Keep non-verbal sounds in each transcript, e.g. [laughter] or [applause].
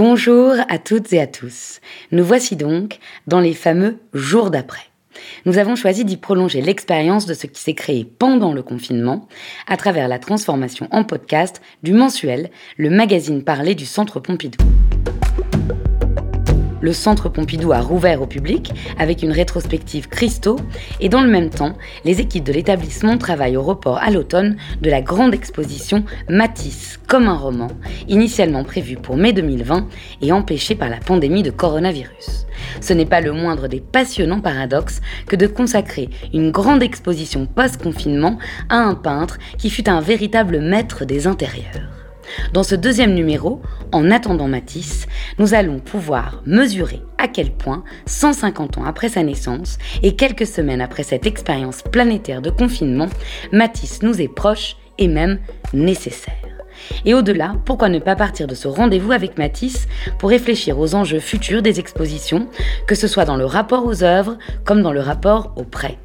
Bonjour à toutes et à tous. Nous voici donc dans les fameux jours d'après. Nous avons choisi d'y prolonger l'expérience de ce qui s'est créé pendant le confinement à travers la transformation en podcast du mensuel, le magazine parlé du Centre Pompidou le Centre Pompidou a rouvert au public avec une rétrospective Christo et dans le même temps, les équipes de l'établissement travaillent au report à l'automne de la grande exposition Matisse comme un roman, initialement prévue pour mai 2020 et empêchée par la pandémie de coronavirus. Ce n'est pas le moindre des passionnants paradoxes que de consacrer une grande exposition post-confinement à un peintre qui fut un véritable maître des intérieurs. Dans ce deuxième numéro, en attendant Matisse, nous allons pouvoir mesurer à quel point, 150 ans après sa naissance et quelques semaines après cette expérience planétaire de confinement, Matisse nous est proche et même nécessaire. Et au-delà, pourquoi ne pas partir de ce rendez-vous avec Matisse pour réfléchir aux enjeux futurs des expositions, que ce soit dans le rapport aux œuvres comme dans le rapport au prêt.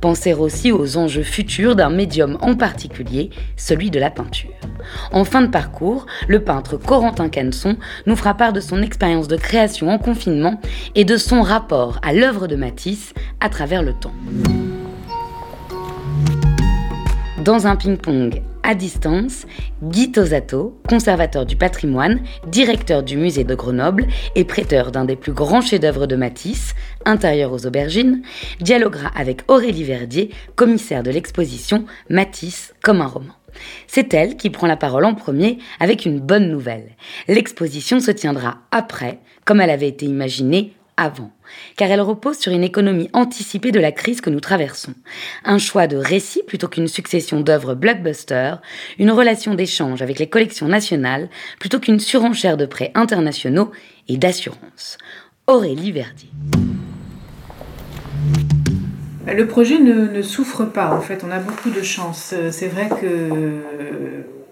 Penser aussi aux enjeux futurs d'un médium en particulier, celui de la peinture. En fin de parcours, le peintre Corentin Canson nous fera part de son expérience de création en confinement et de son rapport à l'œuvre de Matisse à travers le temps. Dans un ping-pong à distance, Guy Tosato, conservateur du patrimoine, directeur du musée de Grenoble et prêteur d'un des plus grands chefs-d'œuvre de Matisse, Intérieur aux aubergines, dialoguera avec Aurélie Verdier, commissaire de l'exposition Matisse comme un roman. C'est elle qui prend la parole en premier avec une bonne nouvelle. L'exposition se tiendra après, comme elle avait été imaginée car elle repose sur une économie anticipée de la crise que nous traversons. Un choix de récit plutôt qu'une succession d'œuvres blockbuster, une relation d'échange avec les collections nationales plutôt qu'une surenchère de prêts internationaux et d'assurance. Aurélie Verdier. Le projet ne, souffre pas, en fait, on a beaucoup de chance. C'est vrai que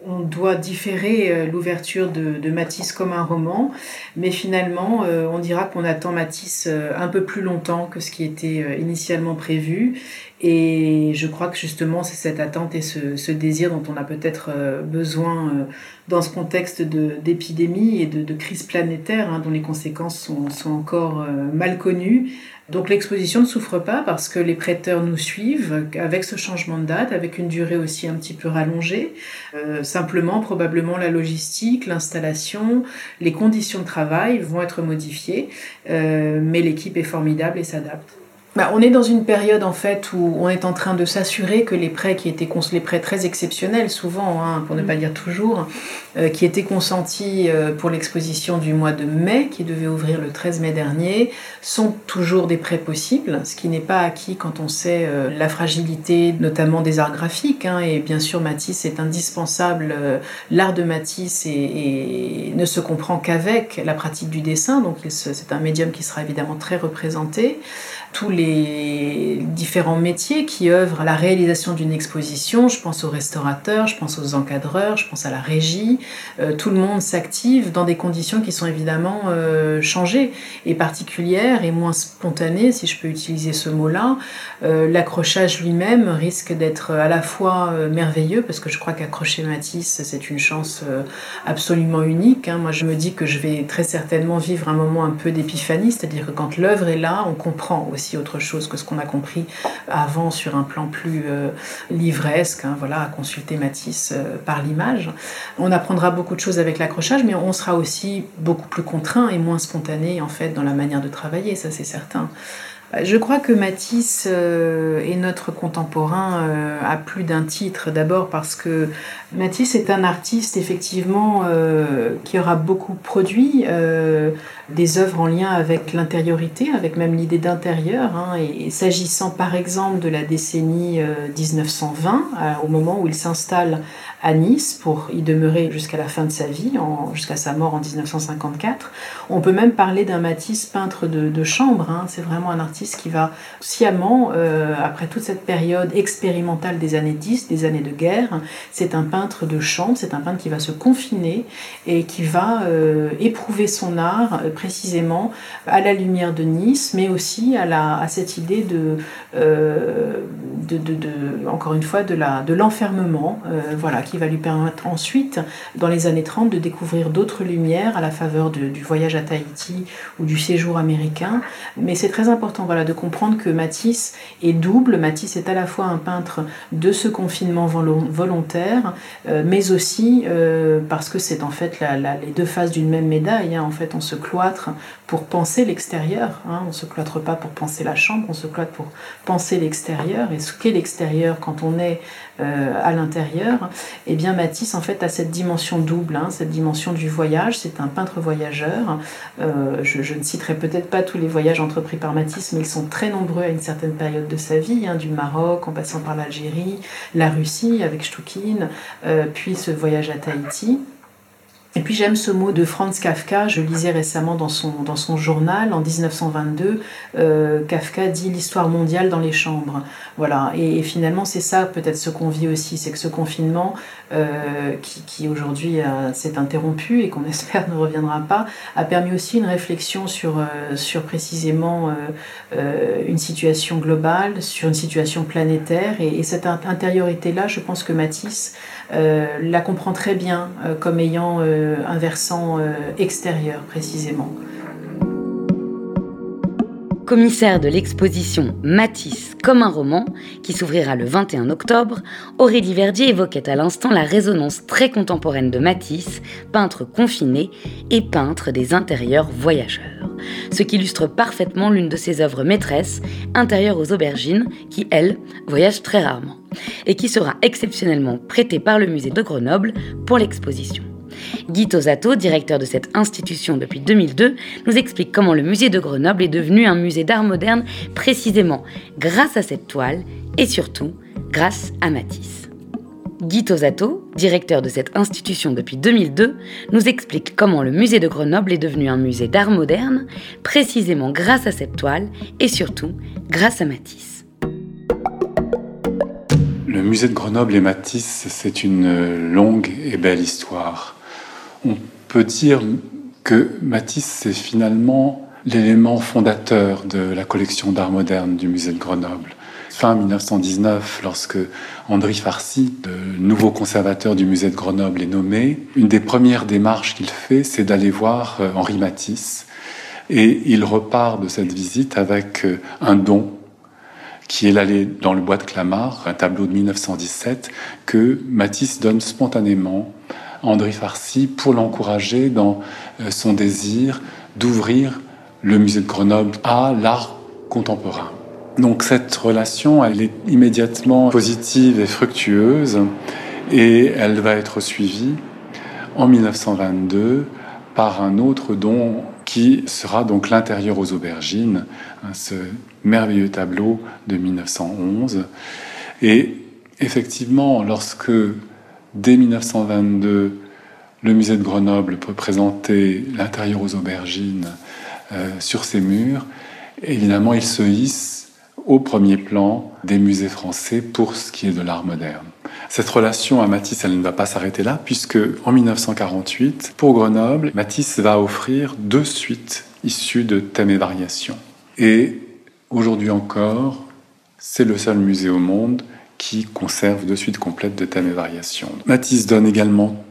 on doit différer euh, l'ouverture de, Matisse comme un roman, mais finalement, euh, on dira qu'on attend Matisse euh, un peu plus longtemps que ce qui était initialement prévu. Et je crois que justement, c'est cette attente et ce, désir dont on a peut-être besoin dans ce contexte d'épidémie et de, crise planétaire, hein, dont les conséquences sont, sont encore mal connues. Donc l'exposition ne souffre pas parce que les prêteurs nous suivent avec ce changement de date, avec une durée aussi un petit peu rallongée. Euh, simplement, probablement la logistique, l'installation, les conditions de travail vont être modifiées, euh, mais l'équipe est formidable et s'adapte. Bah, on est dans une période en fait où on est en train de s'assurer que les prêts qui étaient les prêts très exceptionnels souvent, hein, pour ne pas dire toujours, qui étaient consentis euh, pour l'exposition du mois de mai, qui devait ouvrir le 13 mai dernier, sont toujours des prêts possibles, ce qui n'est pas acquis quand on sait euh, la fragilité notamment des arts graphiques. Hein, et bien sûr Matisse est indispensable, l'art de Matisse ne se comprend qu'avec la pratique du dessin, donc c'est un médium qui sera évidemment très représenté tous les différents métiers qui œuvrent à la réalisation d'une exposition. Je pense aux restaurateurs, je pense aux encadreurs, je pense à la régie. Euh, tout le monde s'active dans des conditions qui sont évidemment euh, changées et particulières et moins spontanées, si je peux utiliser ce mot-là. Euh, l'accrochage lui-même risque d'être à la fois merveilleux parce que je crois qu'accrocher Matisse, c'est une chance absolument unique. Hein. Moi, je me dis que je vais très certainement vivre un moment un peu d'épiphanie, c'est-à-dire que quand l'œuvre est là, on comprend aussi autre chose que ce qu'on a compris avant sur un plan plus livresque, hein, voilà, à consulter Matisse par l'image. On apprendra beaucoup de choses avec l'accrochage, mais on sera aussi beaucoup plus contraint et moins spontané en fait dans la manière de travailler, ça c'est certain. Je crois que Matisse euh, est notre contemporain euh, à plus d'un titre. D'abord parce que Matisse est un artiste effectivement euh, qui aura beaucoup produit des œuvres en lien avec l'intériorité, avec même l'idée d'intérieur. Hein. et, s'agissant par exemple de la décennie 1920, au moment où il s'installe à Nice pour y demeurer jusqu'à la fin de sa vie, jusqu'à sa mort en 1954. On peut même parler d'un Matisse peintre de, chambre. Hein. C'est vraiment un artiste qui va sciemment, euh, après toute cette période expérimentale des années 10, des années de guerre, c'est un peintre de chambre, c'est un peintre qui va se confiner et qui va euh, éprouver son art précisément à la lumière de Nice, mais aussi à, la, à cette idée de, de, de, encore une fois, de l'enfermement, de voilà, qui va lui permettre ensuite, dans les années 30, de découvrir d'autres lumières à la faveur du voyage à Tahiti ou du séjour américain. Mais c'est très important voilà, de comprendre que Matisse est double. Matisse est à la fois un peintre de ce confinement volontaire, euh, mais aussi euh, parce que c'est en fait les deux faces d'une même médaille. Hein. En fait, on se cloître pour penser l'extérieur. Hein. On ne se cloître pas pour penser la chambre, on se cloître pour penser l'extérieur. Et ce qu'est l'extérieur quand on est euh, à l'intérieur, eh bien Matisse en fait a cette dimension double, hein, cette dimension du voyage. C'est un peintre voyageur. Euh, je, ne citerai peut-être pas tous les voyages entrepris par Matisse, mais ils sont très nombreux à une certaine période de sa vie, hein, du Maroc en passant par l'Algérie, la Russie avec Shtukin, euh, puis ce voyage à Tahiti. Et puis j'aime ce mot de Franz Kafka, je lisais récemment dans son, dans son journal en 1922, euh, Kafka dit l'histoire mondiale dans les chambres. Voilà, et, finalement c'est ça peut-être ce qu'on vit aussi, c'est que ce confinement euh, qui, aujourd'hui s'est interrompu et qu'on [laughs] espère ne reviendra pas, a permis aussi une réflexion sur, euh, sur précisément une situation globale, sur une situation planétaire, et, et cette intériorité-là, je pense que Matisse la comprend très bien comme ayant euh, un versant euh, extérieur précisément. Commissaire de l'exposition Matisse comme un roman, qui s'ouvrira le 21 octobre, Aurélie Verdier évoquait à l'instant la résonance très contemporaine de Matisse, peintre confiné et peintre des intérieurs voyageurs. Ce qui illustre parfaitement l'une de ses œuvres maîtresses, Intérieur aux aubergines, qui, elle, voyage très rarement, et qui sera exceptionnellement prêtée par le musée de Grenoble pour l'exposition. Guy Tosato, directeur de cette institution depuis 2002, nous explique comment le musée de Grenoble est devenu un musée d'art moderne précisément grâce à cette toile et surtout grâce à Matisse. Guy Tosato, directeur de cette institution depuis 2002, nous explique comment le musée de Grenoble est devenu un musée d'art moderne, précisément grâce à cette toile et surtout grâce à Matisse. Le musée de Grenoble et Matisse, c'est une longue et belle histoire on peut dire que Matisse, c'est finalement l'élément fondateur de la collection d'art moderne du musée de Grenoble. Fin 1919, lorsque André Farcy, le nouveau conservateur du musée de Grenoble, est nommé, une des premières démarches qu'il fait, c'est d'aller voir euh, Henri Matisse. Et il repart de cette visite avec euh, un don qui est l'allée dans le bois de Clamart, un tableau de 1917 que Matisse donne spontanément André Farcy pour l'encourager dans euh, son désir d'ouvrir le musée de Grenoble à l'art contemporain. Donc cette relation, elle est immédiatement positive et fructueuse et elle va être suivie en 1922 par un autre don qui sera donc l'intérieur aux aubergines, hein, ce merveilleux tableau de 1911. Et effectivement, lorsque Dès 1922, le musée de Grenoble peut présenter l'intérieur aux aubergines euh, sur ses murs. évidemment, il se hisse au premier plan des musées français pour ce qui est de l'art moderne. Cette relation à Matisse, elle ne va pas s'arrêter là, puisque en 1948, pour Grenoble, Matisse va offrir deux suites issues de thèmes et variations. Et aujourd'hui encore, c'est le seul musée au monde qui conserve de suite complète de thèmes et variations. Matisse donne également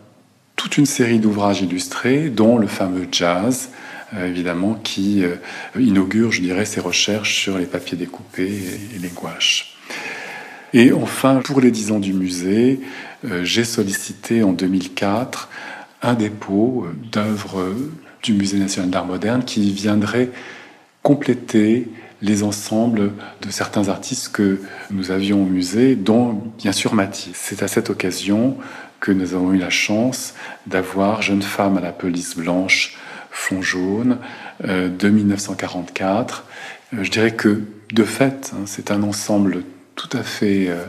toute une série d'ouvrages illustrés, dont le fameux Jazz, euh, évidemment, qui euh, inaugure, je dirais, ses recherches sur les papiers découpés et, les gouaches. Et enfin, pour les 10 ans du musée, euh, j'ai sollicité en 2004 un dépôt d'œuvres du Musée national d'art moderne qui viendrait compléter les ensembles de certains artistes que nous avions au musée, dont bien sûr Matisse. C'est à cette occasion que nous avons eu la chance d'avoir Jeune femme à la police blanche, fond jaune, euh, de 1944. Euh, je dirais que de fait, hein, c'est un ensemble tout à fait euh,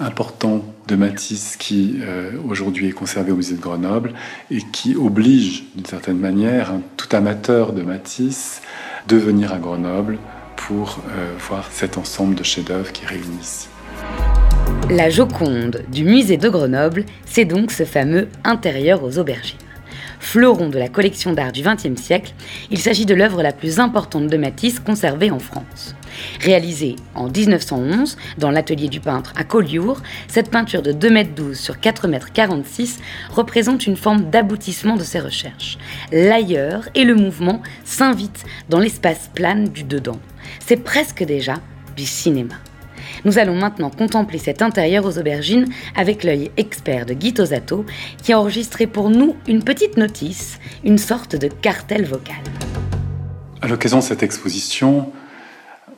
important de Matisse qui aujourd'hui est conservé au musée de Grenoble et qui oblige d'une certaine manière tout amateur de Matisse de venir à Grenoble pour euh, voir cet ensemble de chefs-d'œuvre qui réunissent. La Joconde du musée de Grenoble, c'est donc ce fameux intérieur aux aubergines. Fleuron de la collection d'art du XXe siècle, il s'agit de l'œuvre la plus importante de Matisse conservée en France. Réalisée en 1911 dans l'atelier du peintre à Collioure, cette peinture de 2,12 m sur 4,46 m représente une forme d'aboutissement de ses recherches. L'ailleurs et le mouvement s'invitent dans l'espace plane du dedans. C'est presque déjà du cinéma. Nous allons maintenant contempler cet intérieur aux aubergines avec l'œil expert de Guy Tosato qui a enregistré pour nous une petite notice, une sorte de cartel vocal. À l'occasion de cette exposition,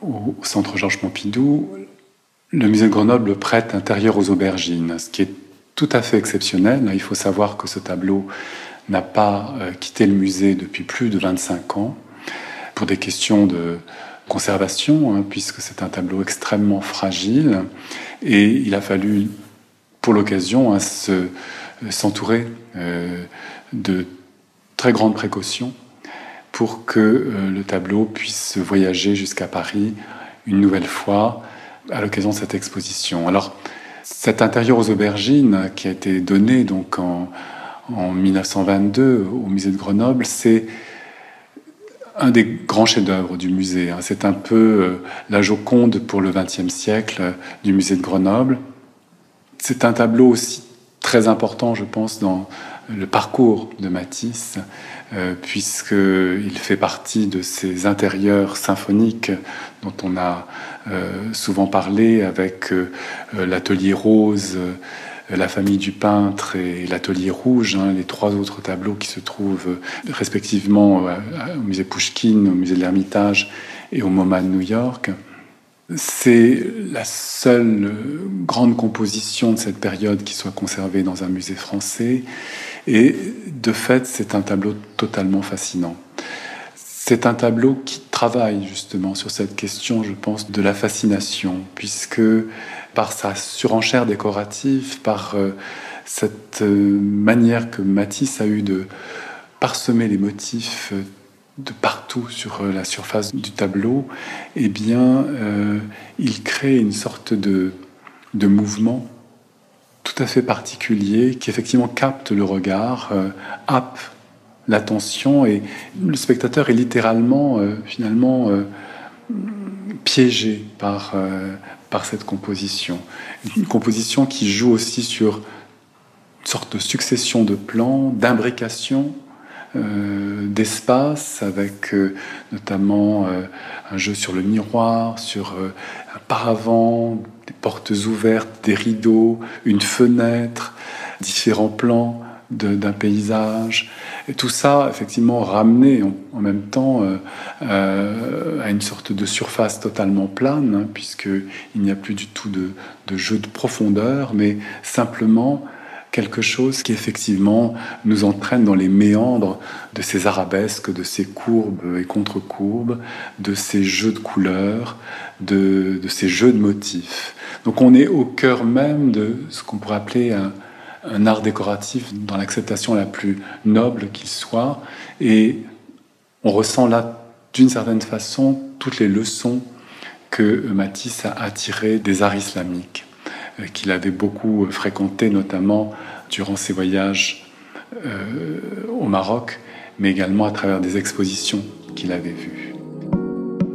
au centre Georges Pompidou, le musée de Grenoble prête intérieur aux aubergines, ce qui est tout à fait exceptionnel. Il faut savoir que ce tableau n'a pas euh, quitté le musée depuis plus de 25 ans pour des questions de conservation, hein, puisque c'est un tableau extrêmement fragile. Et il a fallu, pour l'occasion, hein, s'entourer euh, de très grandes précautions pour que euh, le tableau puisse voyager jusqu'à Paris une nouvelle fois à l'occasion de cette exposition. Alors, cet intérieur aux aubergines qui a été donné donc en 1922 au musée de Grenoble, c'est un des grands chefs-d'œuvre du musée. Hein. C'est un peu euh, la Joconde pour le XXe siècle euh, du musée de Grenoble. C'est un tableau aussi très important, je pense, dans le parcours de Matisse, euh, puisqu'il fait partie de ces intérieurs symphoniques dont on a souvent parlé avec l'atelier rose, la famille du peintre et l'atelier rouge, hein, les trois autres tableaux qui se trouvent respectivement au musée Pushkin, au musée de l'Ermitage et au MoMA de New York. C'est la seule grande composition de cette période qui soit conservée dans un musée français. Et de fait, c'est un tableau totalement fascinant. C'est un tableau qui travaille justement sur cette question, je pense, de la fascination, puisque par sa surenchère décorative, par euh, cette euh, manière que Matisse a eu de parsemer les motifs euh, de partout sur la surface du tableau, eh bien, il crée une sorte de, de, mouvement tout à fait particulier qui effectivement capte le regard, happe l'attention et le spectateur est littéralement, finalement, piégé par, par cette composition. Une composition qui joue aussi sur une sorte de succession de plans, d'imbrication euh, d'espace avec euh, notamment euh, un jeu sur le miroir, sur un paravent, des portes ouvertes, des rideaux, une fenêtre, différents plans d'un paysage. Et tout ça, effectivement, ramené en, même temps à une sorte de surface totalement plane, hein, puisqu'il n'y a plus du tout de, de, jeu de profondeur, mais simplement quelque chose qui effectivement nous entraîne dans les méandres de ces arabesques, de ces courbes et contre-courbes, de ces jeux de couleurs, de, ces jeux de motifs. Donc on est au cœur même de ce qu'on pourrait appeler un, un art décoratif dans l'acceptation la plus noble qu'il soit, et on ressent là d'une certaine façon toutes les leçons que Matisse a attirées des arts islamiques. Euh, qu'il avait beaucoup fréquenté, notamment durant ses voyages euh, au Maroc, mais également à travers des expositions qu'il avait vues.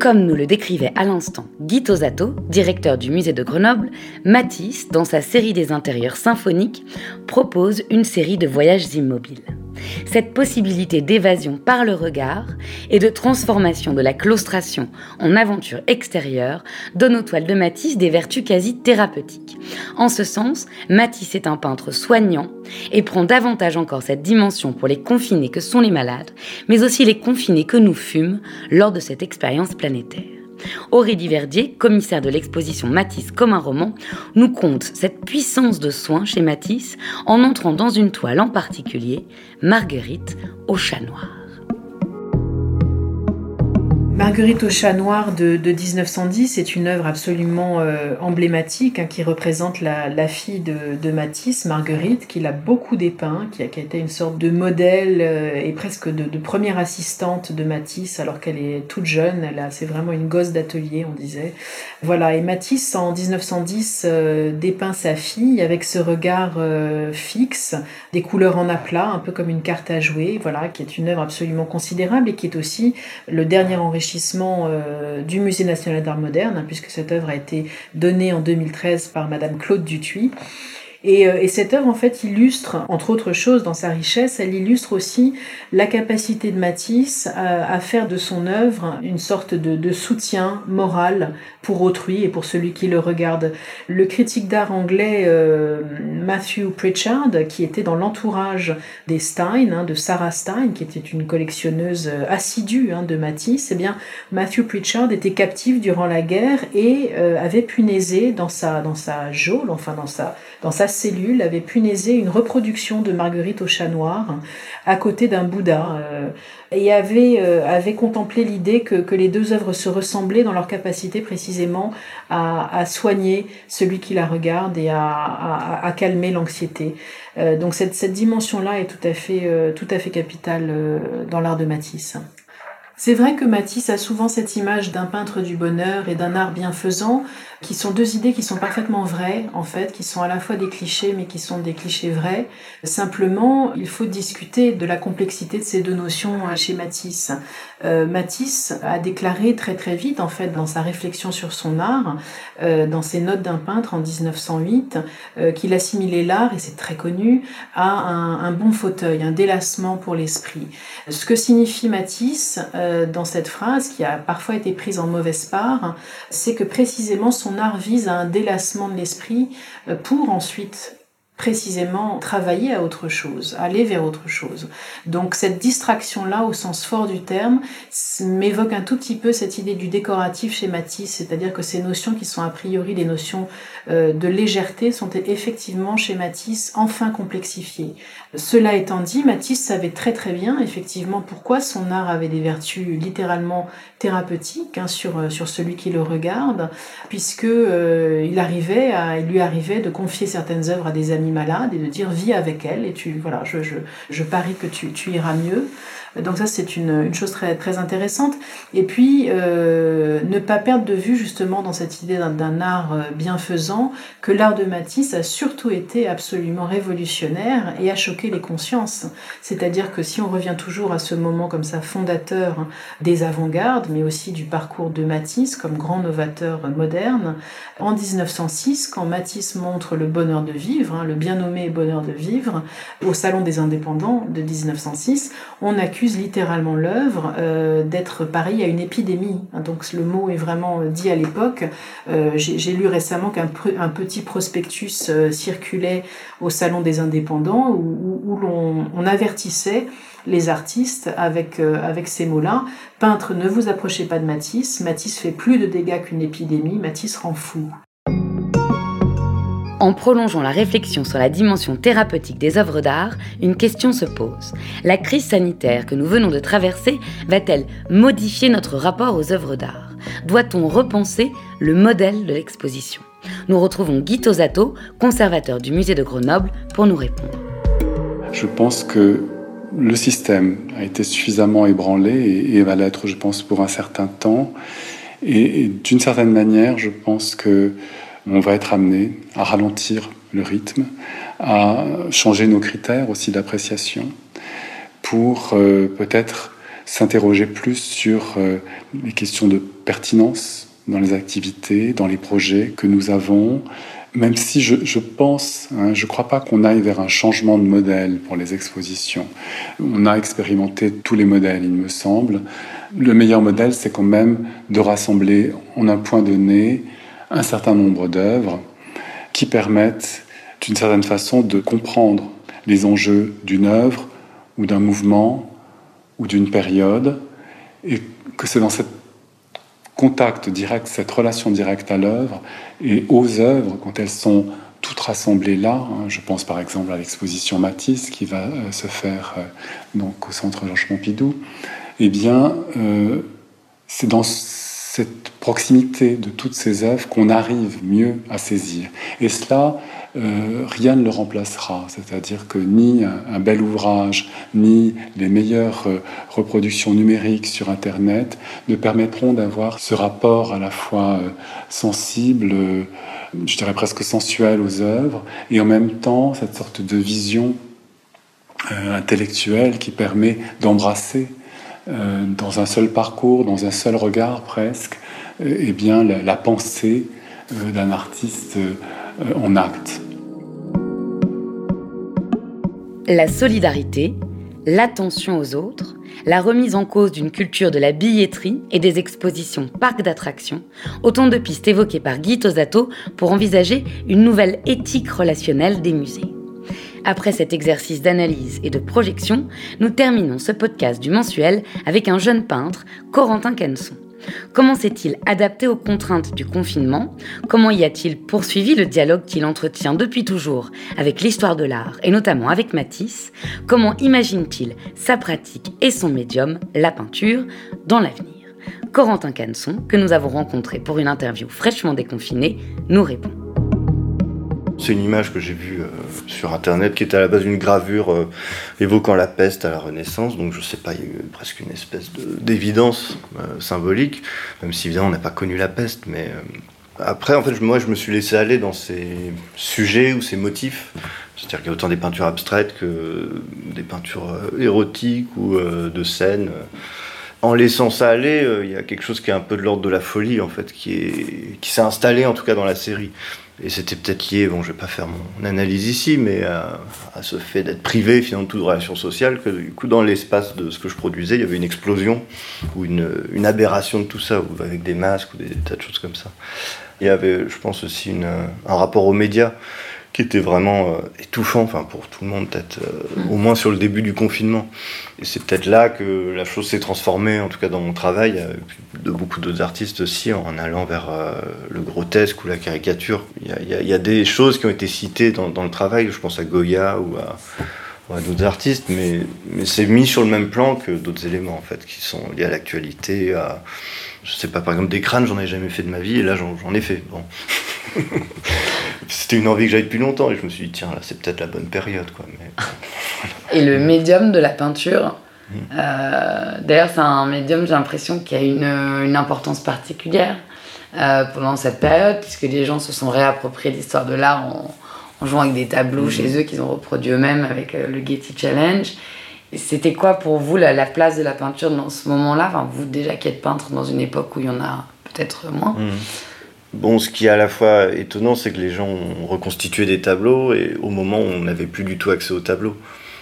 Comme nous le décrivait à l'instant Guy Tosato, directeur du musée de Grenoble, Matisse, dans sa série des intérieurs symphoniques, propose une série de voyages immobiles. Cette possibilité d'évasion par le regard et de transformation de la claustration en aventure extérieure donne aux toiles de Matisse des vertus quasi thérapeutiques. En ce sens, Matisse est un peintre soignant et prend davantage encore cette dimension pour les confinés que sont les malades, mais aussi les confinés que nous fûmes lors de cette expérience planétaire. Aurélie Diverdier, commissaire de l'exposition Matisse comme un roman, nous conte cette puissance de soin chez Matisse en entrant dans une toile en particulier, Marguerite au chat noir. Marguerite au chat noir de, 1910 est une œuvre absolument euh, emblématique hein, qui représente la, fille de, Matisse, Marguerite, qui l'a beaucoup dépeint, qui a, été une sorte de modèle euh, et presque de, première assistante de Matisse alors qu'elle est toute jeune. Elle c'est vraiment une gosse d'atelier, on disait. Voilà, et Matisse en 1910 euh, dépeint sa fille avec ce regard fixe, des couleurs en aplat, un peu comme une carte à jouer. Voilà, qui est une œuvre absolument considérable et qui est aussi le dernier euh, du Musée national d'art moderne, hein, puisque cette œuvre a été donnée en 2013 par Madame Claude Dutuy. Euh, et, cette œuvre, en fait, illustre, entre autres choses, dans sa richesse, elle illustre aussi la capacité de Matisse à, faire de son œuvre une sorte de, soutien moral pour autrui et pour celui qui le regarde. Le critique d'art anglais euh, Matthew Pritchard, qui était dans l'entourage des Stein, hein, de Sarah Stein, qui était une collectionneuse assidue hein, de Matisse, eh bien, Matthew Pritchard était captif durant la guerre et euh, avait punaisé dans sa, dans sa geôle, enfin dans sa, dans sa cellule avait punaisé une reproduction de Marguerite au chat noir à côté d'un Bouddha euh, et avait, euh, avait contemplé l'idée que, que, les deux œuvres se ressemblaient dans leur capacité précisément à, soigner celui qui la regarde et à, à, à calmer l'anxiété. Euh, donc cette, cette dimension-là est tout à fait, tout à fait capitale dans l'art de Matisse. C'est vrai que Matisse a souvent cette image d'un peintre du bonheur et d'un art bienfaisant, qui sont deux idées qui sont parfaitement vraies, en fait, qui sont à la fois des clichés, mais qui sont des clichés vrais. Simplement, il faut discuter de la complexité de ces deux notions chez Matisse. Euh, Matisse a déclaré très très vite, en fait, dans sa réflexion sur son art, euh, dans ses notes d'un peintre en 1908, euh, qu'il assimilait l'art, et c'est très connu, à un, un, bon fauteuil, un délassement pour l'esprit. Ce que signifie Matisse dans cette phrase, qui a parfois été prise en mauvaise part, c'est que précisément son art vise à un délassement de l'esprit euh, pour ensuite précisément travailler à autre chose, aller vers autre chose. Donc cette distraction-là, au sens fort du terme, m'évoque un tout petit peu cette idée du décoratif chez Matisse, c'est-à-dire que ces notions qui sont a priori des notions euh, de légèreté sont effectivement chez Matisse enfin complexifiées. Cela étant dit, Matisse savait très très bien effectivement pourquoi son art avait des vertus littéralement thérapeutiques hein, sur, euh, sur celui qui le regarde, puisque euh, il arrivait à, il lui arrivait de confier certaines œuvres à des amis malade et de dire vis avec elle et tu voilà je, je, je parie que tu, tu iras mieux donc ça, c'est une, une, chose très, très intéressante. Et puis, euh, ne pas perdre de vue justement dans cette idée d'un art euh, bienfaisant que l'art de Matisse a surtout été absolument révolutionnaire et a choqué les consciences. C'est-à-dire que si on revient toujours à ce moment comme ça fondateur des avant-gardes, mais aussi du parcours de Matisse comme grand novateur moderne, en 1906, quand Matisse montre le bonheur de vivre, hein, le bien nommé bonheur de vivre, au Salon des indépendants de 1906, on accuse littéralement l'œuvre euh, d'être pareil à une épidémie. Hein, donc le mot est vraiment euh, dit à l'époque. Euh, j'ai lu récemment qu'un un petit prospectus circulait au Salon des indépendants où, où, l'on on avertissait les artistes avec, avec ces mots-là. Peintre, ne vous approchez pas de Matisse. Matisse fait plus de dégâts qu'une épidémie. Matisse rend fou. En prolongeant la réflexion sur la dimension thérapeutique des œuvres d'art, une question se pose. La crise sanitaire que nous venons de traverser va-t-elle modifier notre rapport aux œuvres d'art? Doit-on repenser le modèle de l'exposition? Nous retrouvons Guy Tosato, conservateur du musée de Grenoble, pour nous répondre. Je pense que le système a été suffisamment ébranlé et, va l'être, je pense, pour un certain temps. et d'une certaine manière, je pense que on va être amené à ralentir le rythme, à changer nos critères aussi d'appréciation pour euh, peut-être s'interroger plus sur euh, les questions de pertinence dans les activités, dans les projets que nous avons, même si je, pense, hein, je ne crois pas qu'on aille vers un changement de modèle pour les expositions. On a expérimenté tous les modèles, il me semble. Le meilleur modèle, c'est quand même de rassembler en un point donné un certain nombre d'œuvres qui permettent d'une certaine façon de comprendre les enjeux d'une œuvre ou d'un mouvement ou d'une période et que c'est dans ce contact direct, cette relation directe à l'œuvre et aux œuvres quand elles sont toutes rassemblées là. Hein, je pense par exemple à l'exposition Matisse qui va euh, se faire euh, donc au centre Georges Pompidou. Eh bien, euh, c'est dans proximité de toutes ces œuvres qu'on arrive mieux à saisir. Et cela, euh, rien ne le remplacera. C'est-à-dire que ni un, bel ouvrage, ni les meilleures euh, reproductions numériques sur Internet ne permettront d'avoir ce rapport à la fois euh, sensible, je dirais presque sensuel aux œuvres, et en même temps cette sorte de vision intellectuelle qui permet d'embrasser dans un seul parcours, dans un seul regard presque, eh bien, la pensée d'un artiste en acte. La solidarité, l'attention aux autres, la remise en cause d'une culture de la billetterie et des expositions parcs d'attractions, autant de pistes évoquées par Guy Tosato pour envisager une nouvelle éthique relationnelle des musées. Après cet exercice d'analyse et de projection, nous terminons ce podcast du mensuel avec un jeune peintre, Corentin Canson. Comment s'est-il adapté aux contraintes du confinement? Comment y a-t-il poursuivi le dialogue qu'il entretient depuis toujours avec l'histoire de l'art et notamment avec Matisse? Comment imagine-t-il sa pratique et son médium, la peinture, dans l'avenir? Corentin Canson, que nous avons rencontré pour une interview fraîchement déconfinée, nous répond. C'est une image que j'ai vue euh, sur internet qui était à la base d'une gravure euh, évoquant la peste à la Renaissance. Donc je sais pas, il y a eu presque une espèce d'évidence euh, symbolique, même si évidemment on n'a pas connu la peste. Mais après, en fait, moi je me suis laissé aller dans ces sujets ou ces motifs. C'est-à-dire qu'il y a autant des peintures abstraites que des peintures érotiques ou de scènes en laissant ça aller, il y a quelque chose qui est un peu de l'ordre de la folie, en fait, qui s'est installé, en tout cas, dans la série. Et c'était peut-être lié, bon, je vais pas faire mon analyse ici, mais à, ce fait d'être privé finalement de toute relation sociale, que du coup, dans l'espace de ce que je produisais, il y avait une explosion ou une, une aberration de tout ça, avec des masques ou des, tas de choses comme ça. Il y avait, je pense, aussi un rapport aux médias qui était vraiment euh, étouffant, enfin pour tout le monde peut-être, euh, au moins sur le début du confinement. Et c'est peut-être là que la chose s'est transformée, en tout cas dans mon travail, euh, de beaucoup d'autres artistes aussi, en allant vers le grotesque ou la caricature. Il y, a, y a, des choses qui ont été citées dans, dans, le travail, je pense à Goya ou à, à d'autres artistes, mais, mais c'est mis sur le même plan que d'autres éléments en fait, qui sont liés à l'actualité, à je sais pas, par exemple des crânes, j'en ai jamais fait de ma vie, et là j'en ai fait. Bon. [laughs] C'était une envie que j'avais depuis longtemps, et je me suis dit, tiens, là c'est peut-être la bonne période. Quoi. Mais... [laughs] et le médium de la peinture, hmm. euh, d'ailleurs c'est un médium, j'ai l'impression, qui a une, une importance particulière euh, pendant cette période, puisque les gens se sont réappropriés l'histoire de l'art en, en, jouant avec des tableaux hmm. chez eux qu'ils ont reproduits eux-mêmes avec euh, le Getty Challenge. C'était quoi pour vous la, place de la peinture dans ce moment-là? Vous déjà qui êtes peintre dans une époque où il y en a peut-être moins. Mmh. Bon, ce qui est à la fois étonnant, c'est que les gens ont reconstitué des tableaux et au moment où on n'avait plus du tout accès aux tableaux,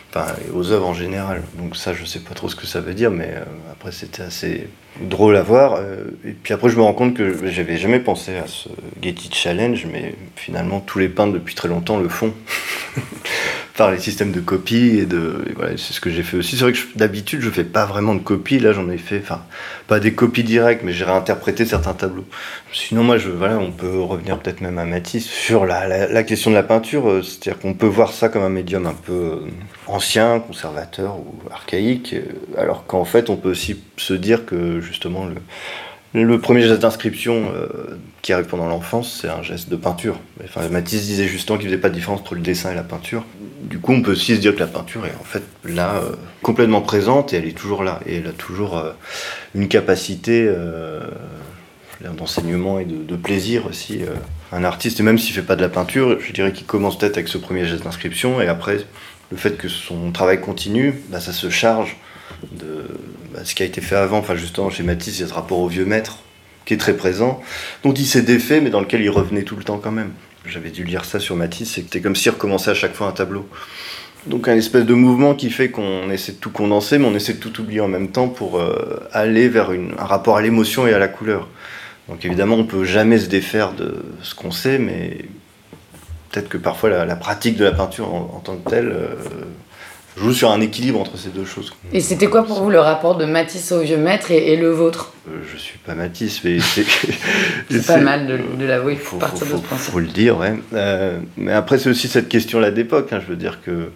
enfin aux œuvres en général. Donc ça, je sais pas trop ce que ça veut dire, mais euh, après c'était assez drôle à voir. Euh, et puis après, je me rends compte que j'avais jamais pensé à ce Getty Challenge, mais finalement tous les peintres depuis très longtemps le font. [laughs] par les systèmes de copie et de voilà, c'est ce que j'ai fait aussi. C'est vrai que d'habitude je fais pas vraiment de copie. Là j'en ai fait enfin pas des copies directes mais j'ai réinterprété certains tableaux. Sinon moi voilà on peut revenir peut-être même à Matisse sur la, la, question de la peinture euh, c'est-à-dire qu'on peut voir ça comme un médium un peu euh, ancien conservateur ou archaïque euh, alors qu'en fait on peut aussi se dire que justement le le premier geste d'inscription euh, qui arrive pendant l'enfance, c'est un geste de peinture. Enfin, Matisse disait justement qu'il ne faisait pas de différence entre le dessin et la peinture. Du coup, on peut aussi se dire que la peinture est en fait là, euh, complètement présente, et elle est toujours là. Et elle a toujours euh, une capacité d'enseignement et de, plaisir aussi. un artiste, même s'il ne fait pas de la peinture, je dirais qu'il commence peut-être avec ce premier geste d'inscription, et après, le fait que son travail continue, bah, ça se charge de bah, ce qui a été fait avant. Enfin, justement, chez Matisse, il y a ce rapport au vieux maître qui est très présent, dont il s'est défait, mais dans lequel il revenait tout le temps quand même. J'avais dû lire ça sur Matisse, c'était comme s'il recommençait à chaque fois un tableau. Donc un espèce de mouvement qui fait qu'on essaie de tout condenser, mais on essaie de tout oublier en même temps pour euh, aller vers un rapport à l'émotion et à la couleur. Donc évidemment, on peut jamais se défaire de ce qu'on sait, mais peut-être que parfois la, pratique de la peinture en, tant que telle euh, joue sur un équilibre entre ces deux choses. Et c'était quoi pour vous le rapport de Matisse au vieux maître et, le vôtre? Euh, Je suis pas Matisse, mais [laughs] c'est. c'est pas mal de, de l'avouer, il faut, partir de ce faut le dire, ouais. Euh, mais après, c'est aussi cette question-là d'époque. Hein, je veux dire que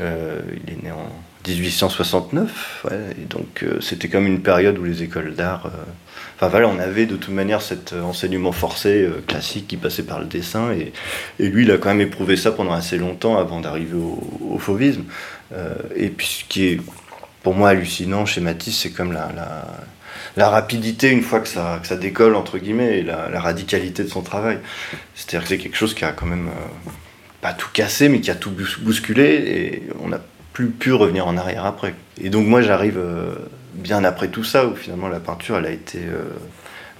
euh, il est né en 1869, et donc c'était comme une période où les écoles d'art Enfin on avait de toute manière cet enseignement forcé classique qui passait par le dessin, et, lui, il a quand même éprouvé ça pendant assez longtemps avant d'arriver au, fauvisme. et puis ce qui est pour moi hallucinant chez Matisse, c'est comme la, rapidité une fois que ça, décolle, entre guillemets, et la, radicalité de son travail. C'est-à-dire que c'est quelque chose qui a quand même euh, pas tout cassé, mais qui a tout bousculé, et on n'a plus pu revenir en arrière après. Et donc moi j'arrive euh, bien après tout ça, où finalement la peinture, elle a été euh,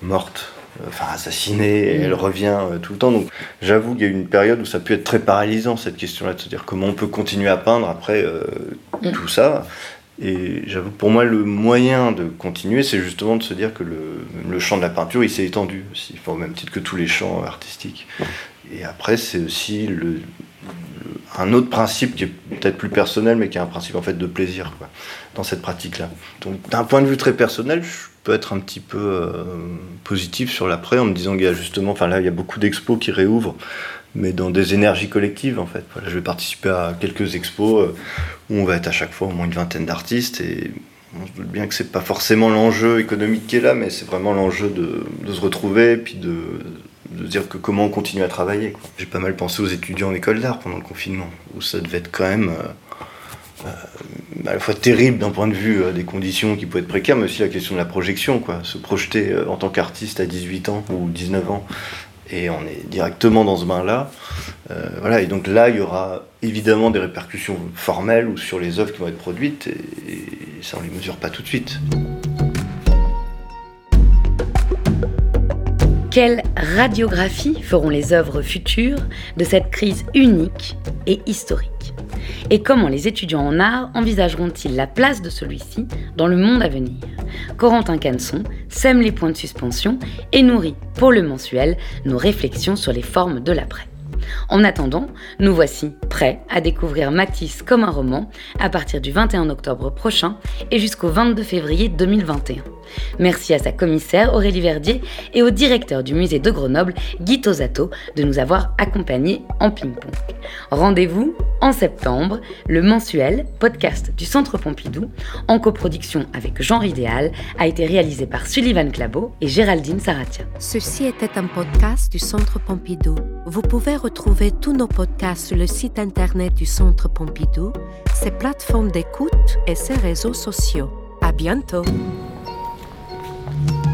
morte enfin assassinée, et elle revient tout le temps. Donc j'avoue qu'il y a eu une période où ça a pu être très paralysant cette question-là, de se dire comment on peut continuer à peindre après mm. tout ça. Et j'avoue, pour moi, le moyen de continuer, c'est justement de se dire que le, le champ de la peinture, il s'est étendu aussi, au même titre que tous les champs artistiques. Et après, c'est aussi le, un autre principe qui est peut-être plus personnel, mais qui est un principe en fait de plaisir quoi, dans cette pratique-là. Donc, d'un point de vue très personnel, je peux être un petit peu euh, positif sur l'après en me disant qu'il y a justement, enfin là, il y a beaucoup d'expos qui réouvrent mais dans des énergies collectives en fait. Voilà, je vais participer à quelques expos euh, où on va être à chaque fois au moins une vingtaine d'artistes et on se doute bien que c'est pas forcément l'enjeu économique qui est là, mais c'est vraiment l'enjeu de, de, se retrouver et puis de, de dire que comment on continue à travailler. J'ai pas mal pensé aux étudiants en école d'art pendant le confinement, où ça devait être quand même euh, euh, à la fois terrible d'un point de vue des conditions qui pouvaient être précaires, mais aussi la question de la projection, quoi. Se projeter en tant qu'artiste à 18 ans ou 19 ans et on est directement dans ce bain-là. Euh, voilà, et donc là, il y aura évidemment des répercussions formelles ou sur les œuvres qui vont être produites, et, ça, on ne les mesure pas tout de suite. Quelle radiographie feront les œuvres futures de cette crise unique et historique? Et comment les étudiants en art envisageront-ils la place de celui-ci dans le monde à venir? Corentin Canson sème les points de suspension et nourrit, pour le mensuel, nos réflexions sur les formes de l'après. En attendant, nous voici prêts à découvrir Matisse comme un roman à partir du 21 octobre prochain et jusqu'au 22 février 2021. Merci à sa commissaire Aurélie Verdier et au directeur du musée de Grenoble, Guy Tosato, de nous avoir accompagnés en ping-pong. Rendez-vous en septembre, le mensuel podcast du Centre Pompidou, en coproduction avec Jean Idéal, a été réalisé par Sullivan Clabot et Géraldine Saratia. Ceci était un podcast du Centre Pompidou. Vous pouvez retrouver tous nos podcasts sur le site internet du Centre Pompidou, ses plateformes d'écoute et ses réseaux sociaux. À bientôt! thank you